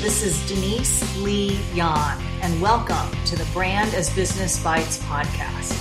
this is Denise Lee Yohn, and welcome to the Brand as Business Bites podcast.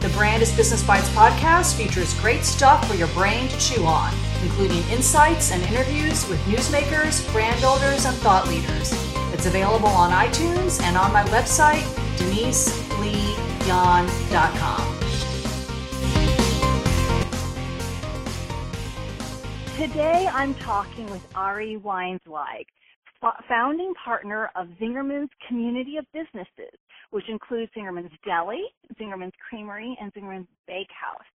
The Brand as Business Bites podcast features great stuff for your brain to chew on, including insights and interviews with newsmakers, brand builders, and thought leaders. It's available on iTunes and on my website, deniseleeyohn.com. Today I'm talking with Ari Weinzweig, founding partner of Zingerman's Community of Businesses, which includes Zingerman's Deli, Zingerman's Creamery, and Zingerman's Bakehouse.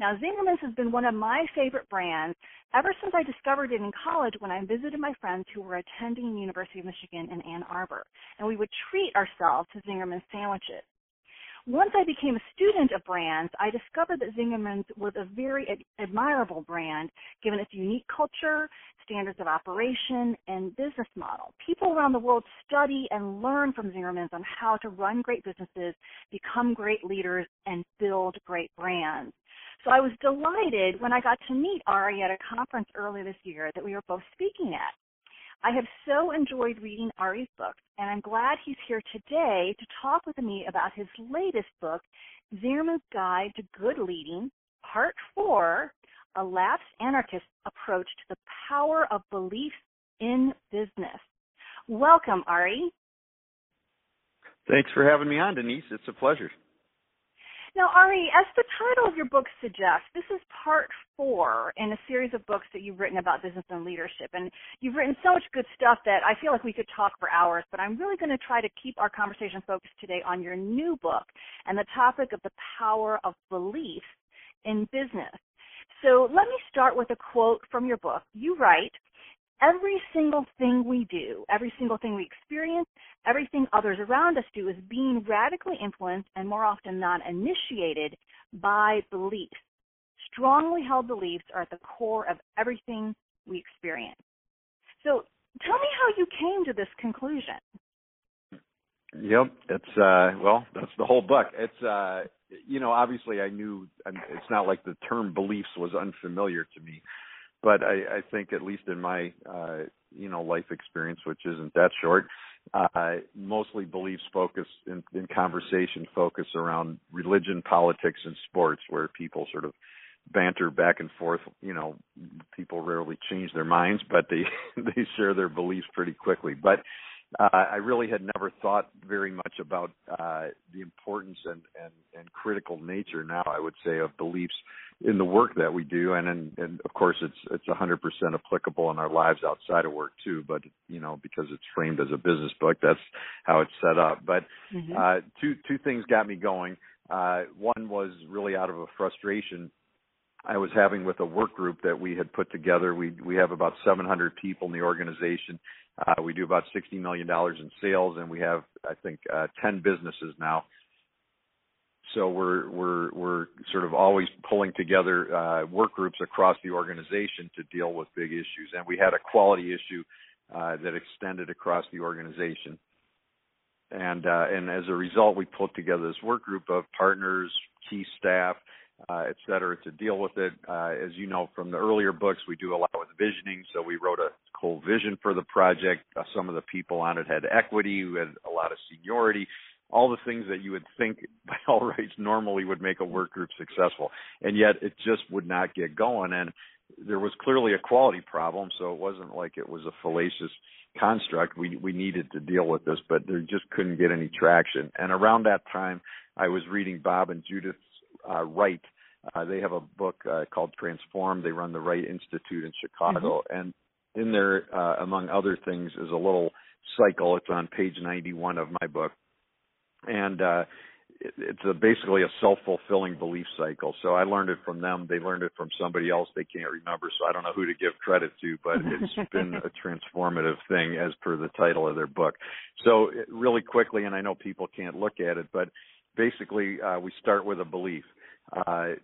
Now, Zingerman's has been one of my favorite brands ever since I discovered it in college when I visited my friends who were attending University of Michigan in Ann Arbor, and we would treat ourselves to Zingerman's sandwiches. Once I became a student of brands, I discovered that Zingerman's was a very ad- admirable brand given its unique culture, standards of operation, and business model. People around the world study and learn from Zingerman's on how to run great businesses, become great leaders, and build great brands. So I was delighted when I got to meet Ari at a conference earlier this year that we were both speaking at. I have so enjoyed reading Ari's books, and I'm glad he's here today to talk with me about his latest book, Zingerman's Guide to Good Leading, Part 4, A Lapsed Anarchist Approach to the Power of Beliefs in Business. Welcome, Ari. Thanks for having me on, Denise. It's a pleasure. Now, Ari, as the title of your book suggests, this is part four in a series of books that you've written about business and leadership. And you've written so much good stuff that I feel like we could talk for hours, but I'm really going to try to keep our conversation focused today on your new book and the topic of the power of belief in business. So let me start with a quote from your book. You write, every single thing we do, every single thing we experience, everything others around us do is being radically influenced and more often not initiated by beliefs. Strongly held beliefs are at the core of everything we experience. So tell me how you came to this conclusion. Yep, it's uh well, that's the whole book. It's uh you know, obviously I knew it's not like the term beliefs was unfamiliar to me but I, I think at least in my uh, you know life experience, which isn't that short, uh, mostly beliefs focus in, in conversation focus around religion, politics, and sports, where people sort of banter back and forth. You know, people rarely change their minds, but they they share their beliefs pretty quickly. But uh, I really had never thought very much about uh, the importance and, and, and critical nature now, I would say, of beliefs in the work that we do, and and, and of course it's it's 100% applicable in our lives outside of work too. But you know, because it's framed as a business book, that's how it's set up. But mm-hmm. uh, two two things got me going. Uh, one was really out of a frustration I was having with a work group that we had put together. We we have about 700 people in the organization. Uh, we do about 60 million dollars in sales, and we have I think uh, 10 businesses now. So we're we're we're sort of always pulling together uh, work groups across the organization to deal with big issues, and we had a quality issue uh, that extended across the organization. And uh, and as a result, we pulled together this work group of partners, key staff, uh, et cetera, to deal with it. Uh, as you know from the earlier books, we do a lot with visioning. So we wrote a whole vision for the project. Uh, some of the people on it had equity, who had a lot of seniority, all the things that you would think by all rights normally would make a work group successful. And yet it just would not get going. And there was clearly a quality problem. So it wasn't like it was a fallacious construct. We, we needed to deal with this, but there just couldn't get any traction. And around that time, I was reading Bob and Judith uh, Wright. Uh, they have a book uh, called Transform. They run the Wright Institute in Chicago, mm-hmm. and in there, uh, among other things, is a little cycle. It's on page 91 of my book, and uh, it, it's a, basically a self-fulfilling belief cycle. So I learned it from them. They learned it from somebody else. They can't remember, so I don't know who to give credit to, but it's been a transformative thing as per the title of their book. So really quickly, and I know people can't look at it, but basically uh, we start with a belief. Uh,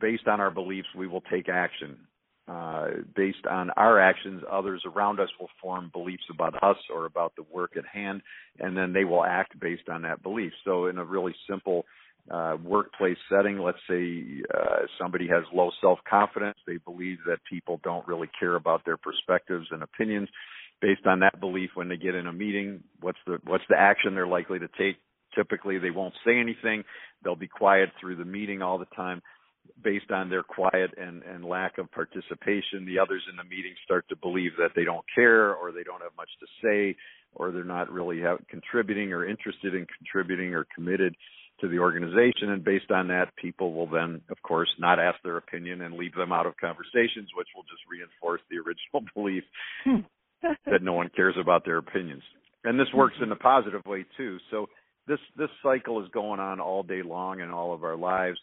based on our beliefs, we will take action. Uh, based on our actions, others around us will form beliefs about us or about the work at hand, and then they will act based on that belief. So, in a really simple uh, workplace setting. Let's say uh, somebody has low self confidence. They believe that people don't really care about their perspectives and opinions. Based on that belief, when they get in a meeting, what's the what's the action they're likely to take? Typically, they won't say anything. They'll be quiet through the meeting all the time. Based on their quiet and, and lack of participation, the others in the meeting start to believe that they don't care or they don't have much to say or they're not really contributing or interested in contributing or committed to the organization. And based on that, people will then, of course, not ask their opinion and leave them out of conversations, which will just reinforce the original belief that no one cares about their opinions. And this works in a positive way too. So this this cycle is going on all day long in all of our lives.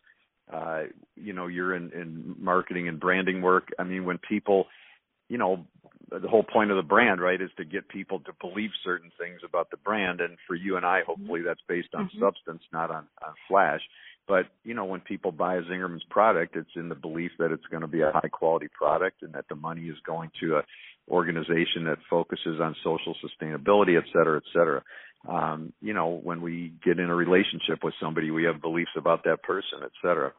Uh, you know, you're in, in marketing and branding work. I mean, when people, you know, the whole point of the brand, right, is to get people to believe certain things about the brand. And for you and I, hopefully that's based on mm-hmm. substance, not on, on flash. But, you know, when people buy a Zingerman's product, it's in the belief that it's going to be a high quality product and that the money is going to a organization that focuses on social sustainability, et cetera, et cetera. Um, you know, when we get in a relationship with somebody, we have beliefs about that person, et cetera.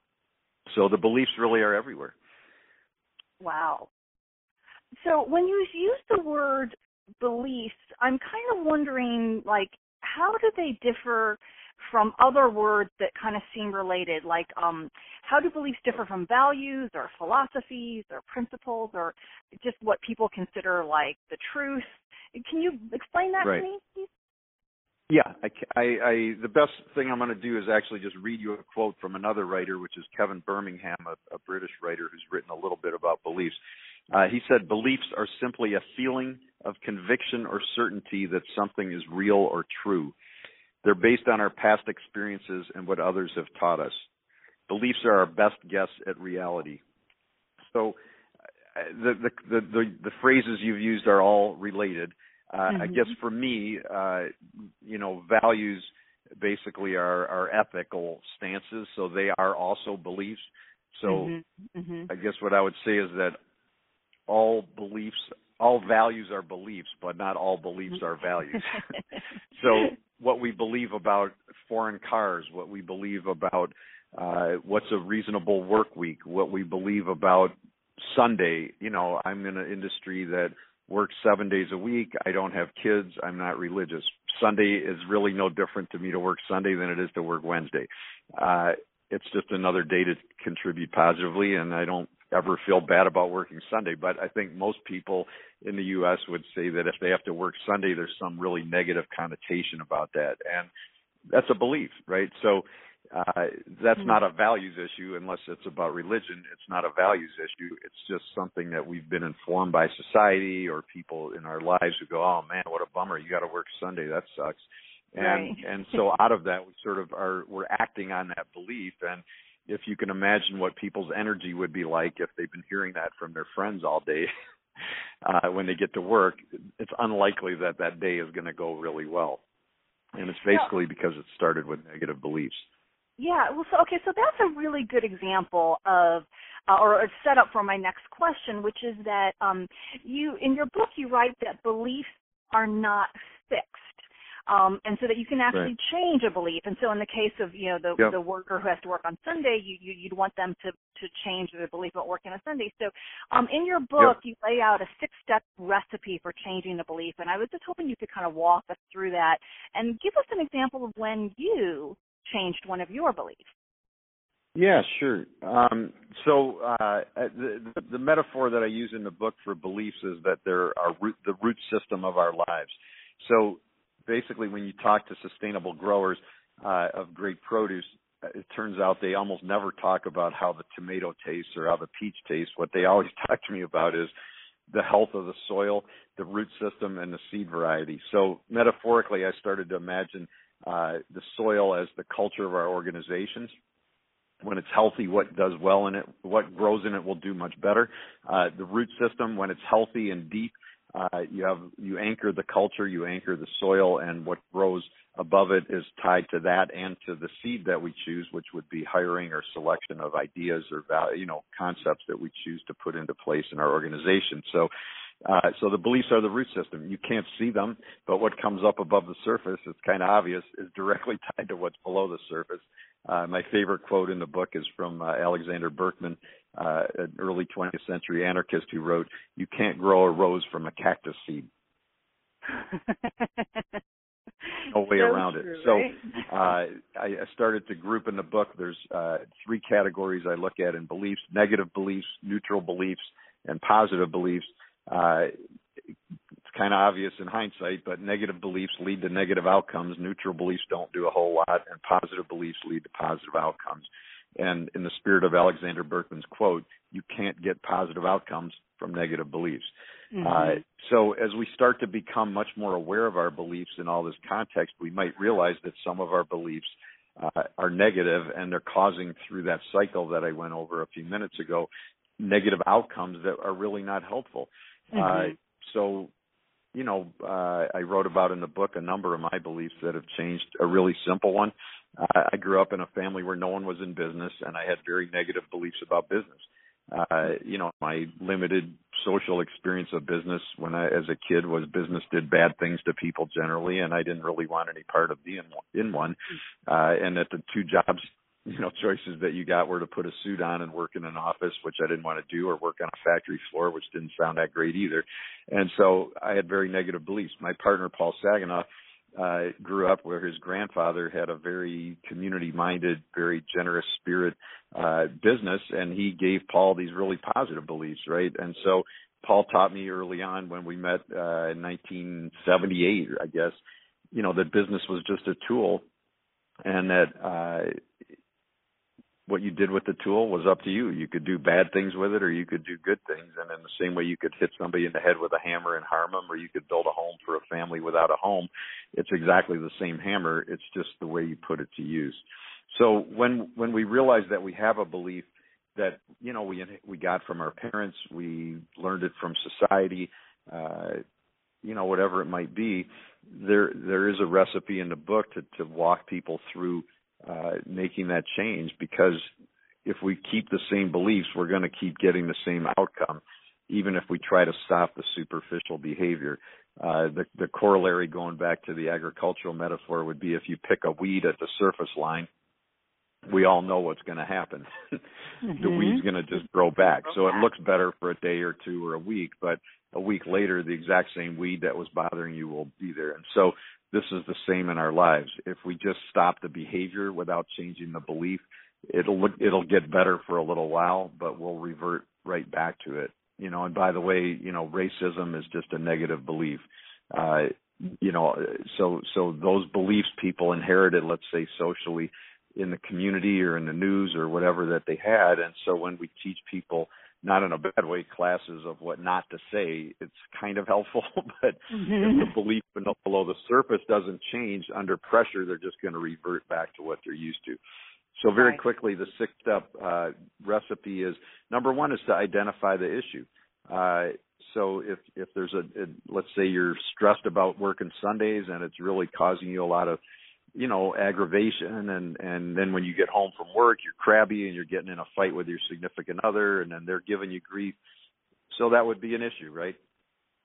So the beliefs really are everywhere. Wow. So when you use the word beliefs, I'm kind of wondering, like, how do they differ from other words that kind of seem related? Like, um, how do beliefs differ from values or philosophies or principles or just what people consider like the truth? Can you explain that right. to me? Yeah, I, I, I, the best thing I'm going to do is actually just read you a quote from another writer, which is Kevin Birmingham, a, a British writer who's written a little bit about beliefs. Uh, he said, beliefs are simply a feeling of conviction or certainty that something is real or true. They're based on our past experiences and what others have taught us. Beliefs are our best guess at reality. So, uh, the, the the the, the phrases you've used are all related. Uh, mm-hmm. I guess for me, uh, you know, values basically are, are ethical stances, so they are also beliefs. So mm-hmm. Mm-hmm. I guess what I would say is that all beliefs, all values are beliefs, but not all beliefs are values. so what we believe about foreign cars, what we believe about uh, what's a reasonable work week, what we believe about Sunday. You know, I'm in an industry that work seven days a week. I don't have kids. I'm not religious. Sunday is really no different to me to work Sunday than it is to work Wednesday. Uh, it's just another day to contribute positively, and I don't ever feel bad about working Sunday. But I think most people in the U.S. would say that if they have to work Sunday, there's some really negative connotation about that, and that's a belief, right? So uh, that's mm-hmm. not a values issue unless it's about religion. It's not a values issue. It's just something that we've been informed by society or people in our lives who go, "Oh man, what a bummer! You got to work Sunday. That sucks." And right. and so out of that, we sort of are we're acting on that belief. And if you can imagine what people's energy would be like if they've been hearing that from their friends all day. uh, when they get to work, it's unlikely that that day is going to go really well. And it's basically because it started with negative beliefs. Yeah, well, so okay, so that's a really good example of, uh, or a setup for my next question, which is that um, you, in your book, you write that beliefs are not fixed. Um, and so that you can actually right. change a belief. And so in the case of you know the yep. the worker who has to work on Sunday, you, you you'd want them to to change their belief about working on Sunday. So um, in your book, yep. you lay out a six step recipe for changing the belief, and I was just hoping you could kind of walk us through that and give us an example of when you changed one of your beliefs. Yeah, sure. Um, so uh, the, the metaphor that I use in the book for beliefs is that they're our root, the root system of our lives. So basically, when you talk to sustainable growers uh, of great produce, it turns out they almost never talk about how the tomato tastes or how the peach tastes. What they always talk to me about is the health of the soil, the root system, and the seed variety. So metaphorically, I started to imagine uh, the soil as the culture of our organizations. When it's healthy, what does well in it, what grows in it will do much better. Uh, the root system, when it's healthy and deep, uh, you have you anchor the culture, you anchor the soil, and what grows above it is tied to that and to the seed that we choose, which would be hiring or selection of ideas or value, you know concepts that we choose to put into place in our organization. So Uh, so the beliefs are the root system. You can't see them, but what comes up above the surface, it's kind of obvious, is directly tied to what's below the surface. Uh, my favorite quote in the book is from uh, Alexander Berkman, uh, an early 20th century anarchist who wrote, "You can't grow a rose from a cactus seed." no way so around true, it. So right? uh, I started to group in the book. There's uh, three categories I look at in beliefs: negative beliefs, neutral beliefs, and positive beliefs. Uh, it's kind of obvious in hindsight, but negative beliefs lead to negative outcomes. Neutral beliefs don't do a whole lot, and positive beliefs lead to positive outcomes. And in the spirit of Alexander Berkman's quote, you can't get positive outcomes from negative beliefs. Mm-hmm. Uh, so as we start to become much more aware of our beliefs in all this context, we might realize that some of our beliefs uh, are negative and they're causing through that cycle that I went over a few minutes ago, negative outcomes that are really not helpful. Mm-hmm. Uh, so, you know, uh, I wrote about in the book a number of my beliefs that have changed. A really simple one. Uh, I grew up in a family where no one was in business, and I had very negative beliefs about business. Uh, you know, my limited social experience of business when I, as a kid, was business did bad things to people generally, and I didn't really want any part of being in one. Uh, and at the two jobs, you know, choices that you got were to put a suit on and work in an office, which I didn't want to do, or work on a factory floor, which didn't sound that great either. And so I had very negative beliefs. My partner, Paul Saginaw, uh, grew up where his grandfather had a very community minded, very generous spirit uh, business, and he gave Paul these really positive beliefs, right? And so Paul taught me early on when we met uh, in 1978, I guess, you know, that business was just a tool, and that uh, what you did with the tool was up to you. You could do bad things with it or you could do good things. And in the same way you could hit somebody in the head with a hammer and harm them or you could build a home for a family without a home. It's exactly the same hammer. It's just the way you put it to use. So when when we realize that we have a belief that you know we we got from our parents, we learned it from society, uh, you know whatever it might be, there there is a recipe in the book to to walk people through uh, making that change because if we keep the same beliefs, we're going to keep getting the same outcome, even if we try to stop the superficial behavior. Uh, the, the corollary going back to the agricultural metaphor would be if you pick a weed at the surface line, we all know what's going to happen. mm-hmm. the weed's going to just grow back. So it looks better for a day or two or a week, but a week later, the exact same weed that was bothering you will be there. And so this is the same in our lives. If we just stop the behavior without changing the belief, it'll look, it'll get better for a little while, but we'll revert right back to it. You know, and by the way, you know, racism is just a negative belief. Uh, you know, so so those beliefs people inherited, let's say socially, in the community or in the news or whatever that they had, and so when we teach people not in a bad way classes of what not to say it's kind of helpful but mm-hmm. if the belief below the surface doesn't change under pressure they're just going to revert back to what they're used to so very right. quickly the six step uh, recipe is number one is to identify the issue uh, so if if there's a, a let's say you're stressed about working sundays and it's really causing you a lot of you know aggravation and and then when you get home from work you're crabby and you're getting in a fight with your significant other and then they're giving you grief. So that would be an issue right?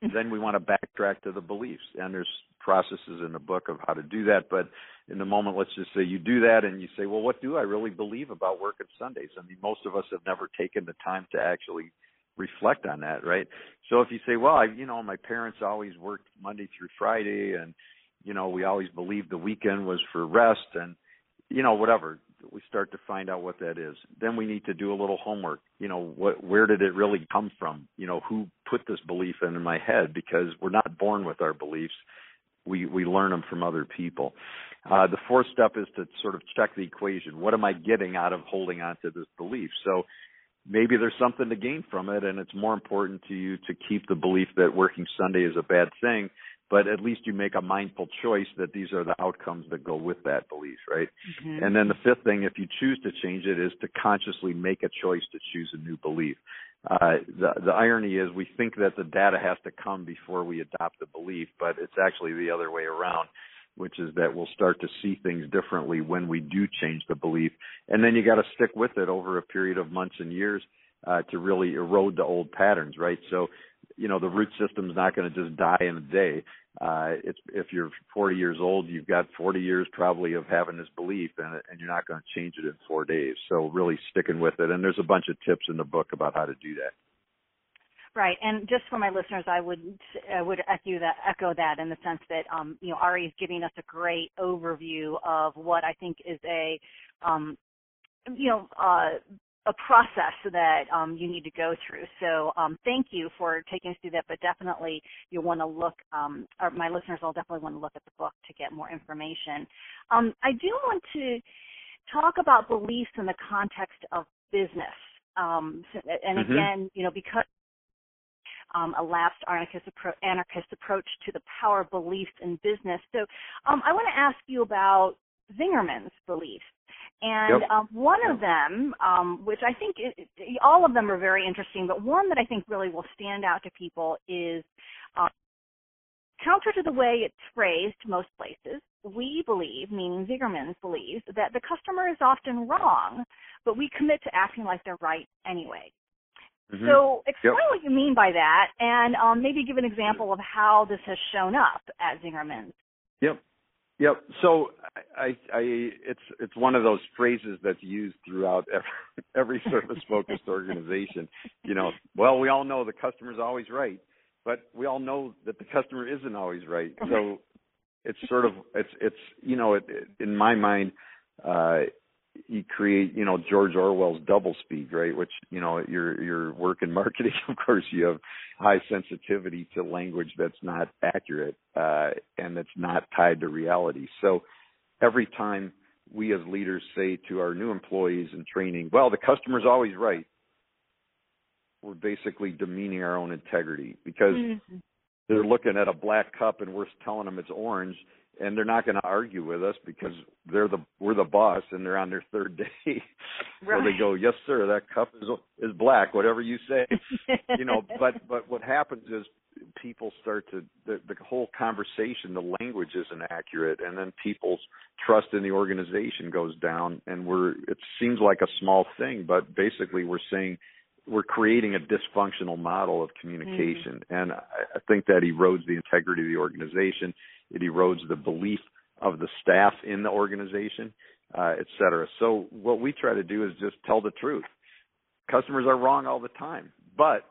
Mm-hmm. Then we want to backtrack to the beliefs and there's processes in the book of how to do that but in the moment let's just say you do that and you say well what do i really believe about working sundays? I mean most of us have never taken the time to actually reflect on that right? So if you say well i you know my parents always worked monday through friday and you know, we always believed the weekend was for rest and, you know, whatever. We start to find out what that is. Then we need to do a little homework. You know, what, where did it really come from? You know, who put this belief in my head? Because we're not born with our beliefs. We, we learn them from other people. Uh, the fourth step is to sort of check the equation. What am I getting out of holding on to this belief? So maybe there's something to gain from it and it's more important to you to keep the belief that working Sunday is a bad thing but at least you make a mindful choice that these are the outcomes that go with that belief, right? Mm-hmm. And then the fifth thing, if you choose to change it, is to consciously make a choice to choose a new belief. Uh, the the irony is we think that the data has to come before we adopt the belief, but it's actually the other way around, which is that we'll start to see things differently when we do change the belief, and then you got to stick with it over a period of months and years uh, to really erode the old patterns, right? So you know the root system's not going to just die in a day. Uh, it's if you're 40 years old, you've got 40 years probably of having this belief, and and you're not going to change it in four days. So really sticking with it. And there's a bunch of tips in the book about how to do that. Right, and just for my listeners, I would I would echo that echo that in the sense that um, you know Ari is giving us a great overview of what I think is a um, you know uh, a process that um, you need to go through. So um, thank you for taking us through that. But definitely, you'll want to look, um, or my listeners will definitely want to look at the book to get more information. Um, I do want to talk about beliefs in the context of business. Um, and mm-hmm. again, you know, because um, a lapsed anarchist, appro- anarchist approach to the power of beliefs in business. So um, I want to ask you about Zingerman's beliefs. And yep. um, one of them, um, which I think all of them are very interesting, but one that I think really will stand out to people is um, counter to the way it's phrased most places. We believe, meaning Zingerman's believes, that the customer is often wrong, but we commit to acting like they're right anyway. Mm-hmm. So explain yep. what you mean by that, and um, maybe give an example of how this has shown up at Zingerman's. Yep. Yep. So I, I, it's it's one of those phrases that's used throughout every, every service-focused organization. You know, well, we all know the customer's always right, but we all know that the customer isn't always right. So it's sort of it's it's you know, it, it, in my mind, uh, you create you know George Orwell's double speak, right? Which you know your your work in marketing, of course, you have high sensitivity to language that's not accurate uh, and that's not tied to reality. So every time we as leaders say to our new employees in training, "Well, the customer's always right," we're basically demeaning our own integrity because mm-hmm. they're looking at a black cup and we're telling them it's orange and they're not going to argue with us because they're the we're the boss and they're on their third day right. so they go yes sir that cup is is black whatever you say you know but but what happens is people start to the, the whole conversation the language isn't accurate and then people's trust in the organization goes down and we're it seems like a small thing but basically we're saying we're creating a dysfunctional model of communication mm-hmm. and I, I think that erodes the integrity of the organization it erodes the belief of the staff in the organization, uh, et cetera. So what we try to do is just tell the truth. Customers are wrong all the time, but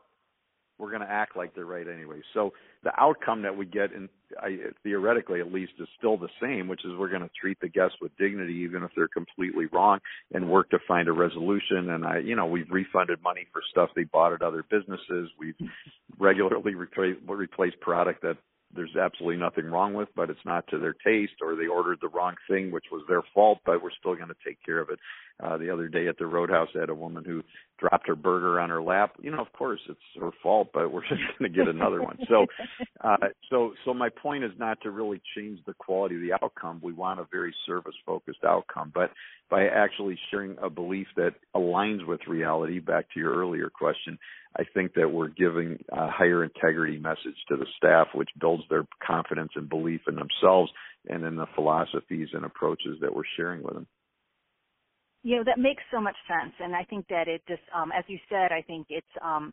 we're going to act like they're right anyway. So the outcome that we get, in I, theoretically at least, is still the same, which is we're going to treat the guests with dignity, even if they're completely wrong, and work to find a resolution. And I, you know, we've refunded money for stuff they bought at other businesses. We've regularly replaced, replaced product that there's absolutely nothing wrong with, but it's not to their taste, or they ordered the wrong thing, which was their fault, but we're still going to take care of it. Uh, the other day at the Roadhouse, I had a woman who dropped her burger on her lap. You know, of course, it's her fault, but we're just going to get another one. So, uh, so, so my point is not to really change the quality of the outcome. We want a very service-focused outcome, but by actually sharing a belief that aligns with reality, back to your earlier question, I think that we're giving a higher integrity message to the staff, which builds their confidence and belief in themselves and in the philosophies and approaches that we're sharing with them. You know, that makes so much sense. And I think that it just, um, as you said, I think it's, um,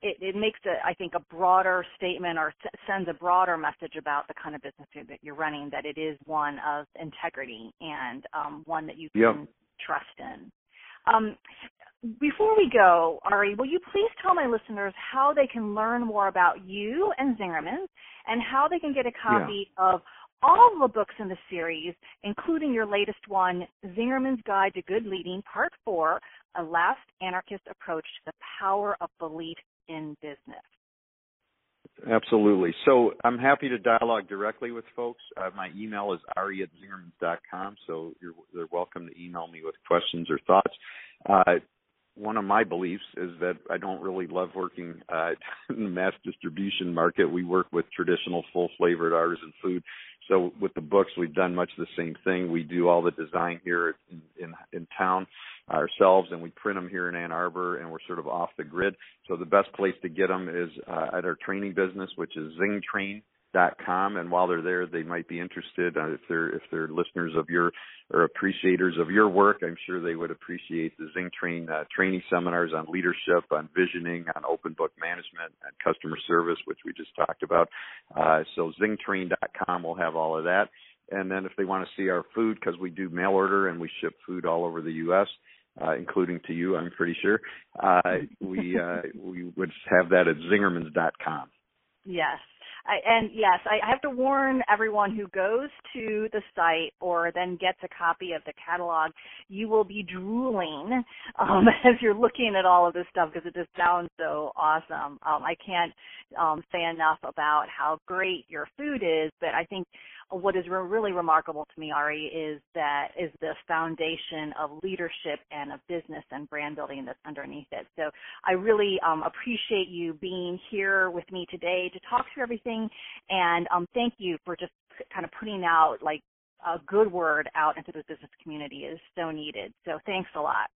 it, it makes a, I think, a broader statement or t- sends a broader message about the kind of business that you're running, that it is one of integrity and um, one that you can yep. trust in. Um, before we go, Ari, will you please tell my listeners how they can learn more about you and Zingerman and how they can get a copy yeah. of all the books in the series, including your latest one, Zingerman's Guide to Good Leading, Part 4, A Last Anarchist Approach to the Power of Belief in Business. Absolutely. So I'm happy to dialogue directly with folks. Uh, my email is ari at zingermans.com, so you're, they're welcome to email me with questions or thoughts. Uh, one of my beliefs is that I don't really love working uh, in the mass distribution market. We work with traditional, full flavored artisan food. So with the books, we've done much the same thing. We do all the design here in in, in town ourselves, and we print them here in Ann Arbor, and we're sort of off the grid. So the best place to get them is uh, at our training business, which is ZingTrain dot com and while they're there they might be interested uh, if they're if they're listeners of your or appreciators of your work i'm sure they would appreciate the ZingTrain uh, training seminars on leadership on visioning on open book management and customer service which we just talked about uh, so zingtrain.com will have all of that and then if they want to see our food because we do mail order and we ship food all over the us uh, including to you, I'm pretty sure. Uh, we uh, we would have that at zingermans.com. Yes. I, and yes, I have to warn everyone who goes to the site or then gets a copy of the catalog, you will be drooling um, as you're looking at all of this stuff because it just sounds so awesome. Um, I can't um, say enough about how great your food is, but I think what is really remarkable to me, Ari, is that is the foundation of leadership and of business and brand building that's underneath it. So I really um, appreciate you being here with me today to talk through everything, and um, thank you for just kind of putting out like a good word out into the business community is so needed. So thanks a lot.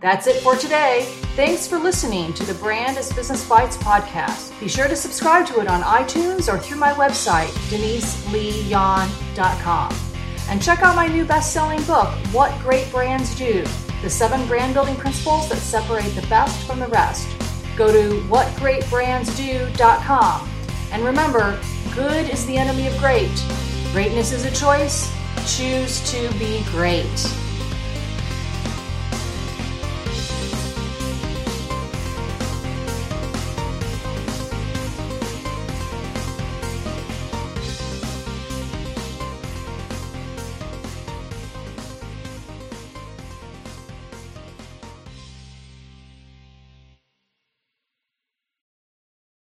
That's it for today. Thanks for listening to the Brand as Business Bites podcast. Be sure to subscribe to it on iTunes or through my website, deniseleeyohn.com. And check out my new best selling book, What Great Brands Do The Seven Brand Building Principles That Separate the Best from the Rest. Go to whatgreatbrandsdo.com. And remember, good is the enemy of great. Greatness is a choice. Choose to be great.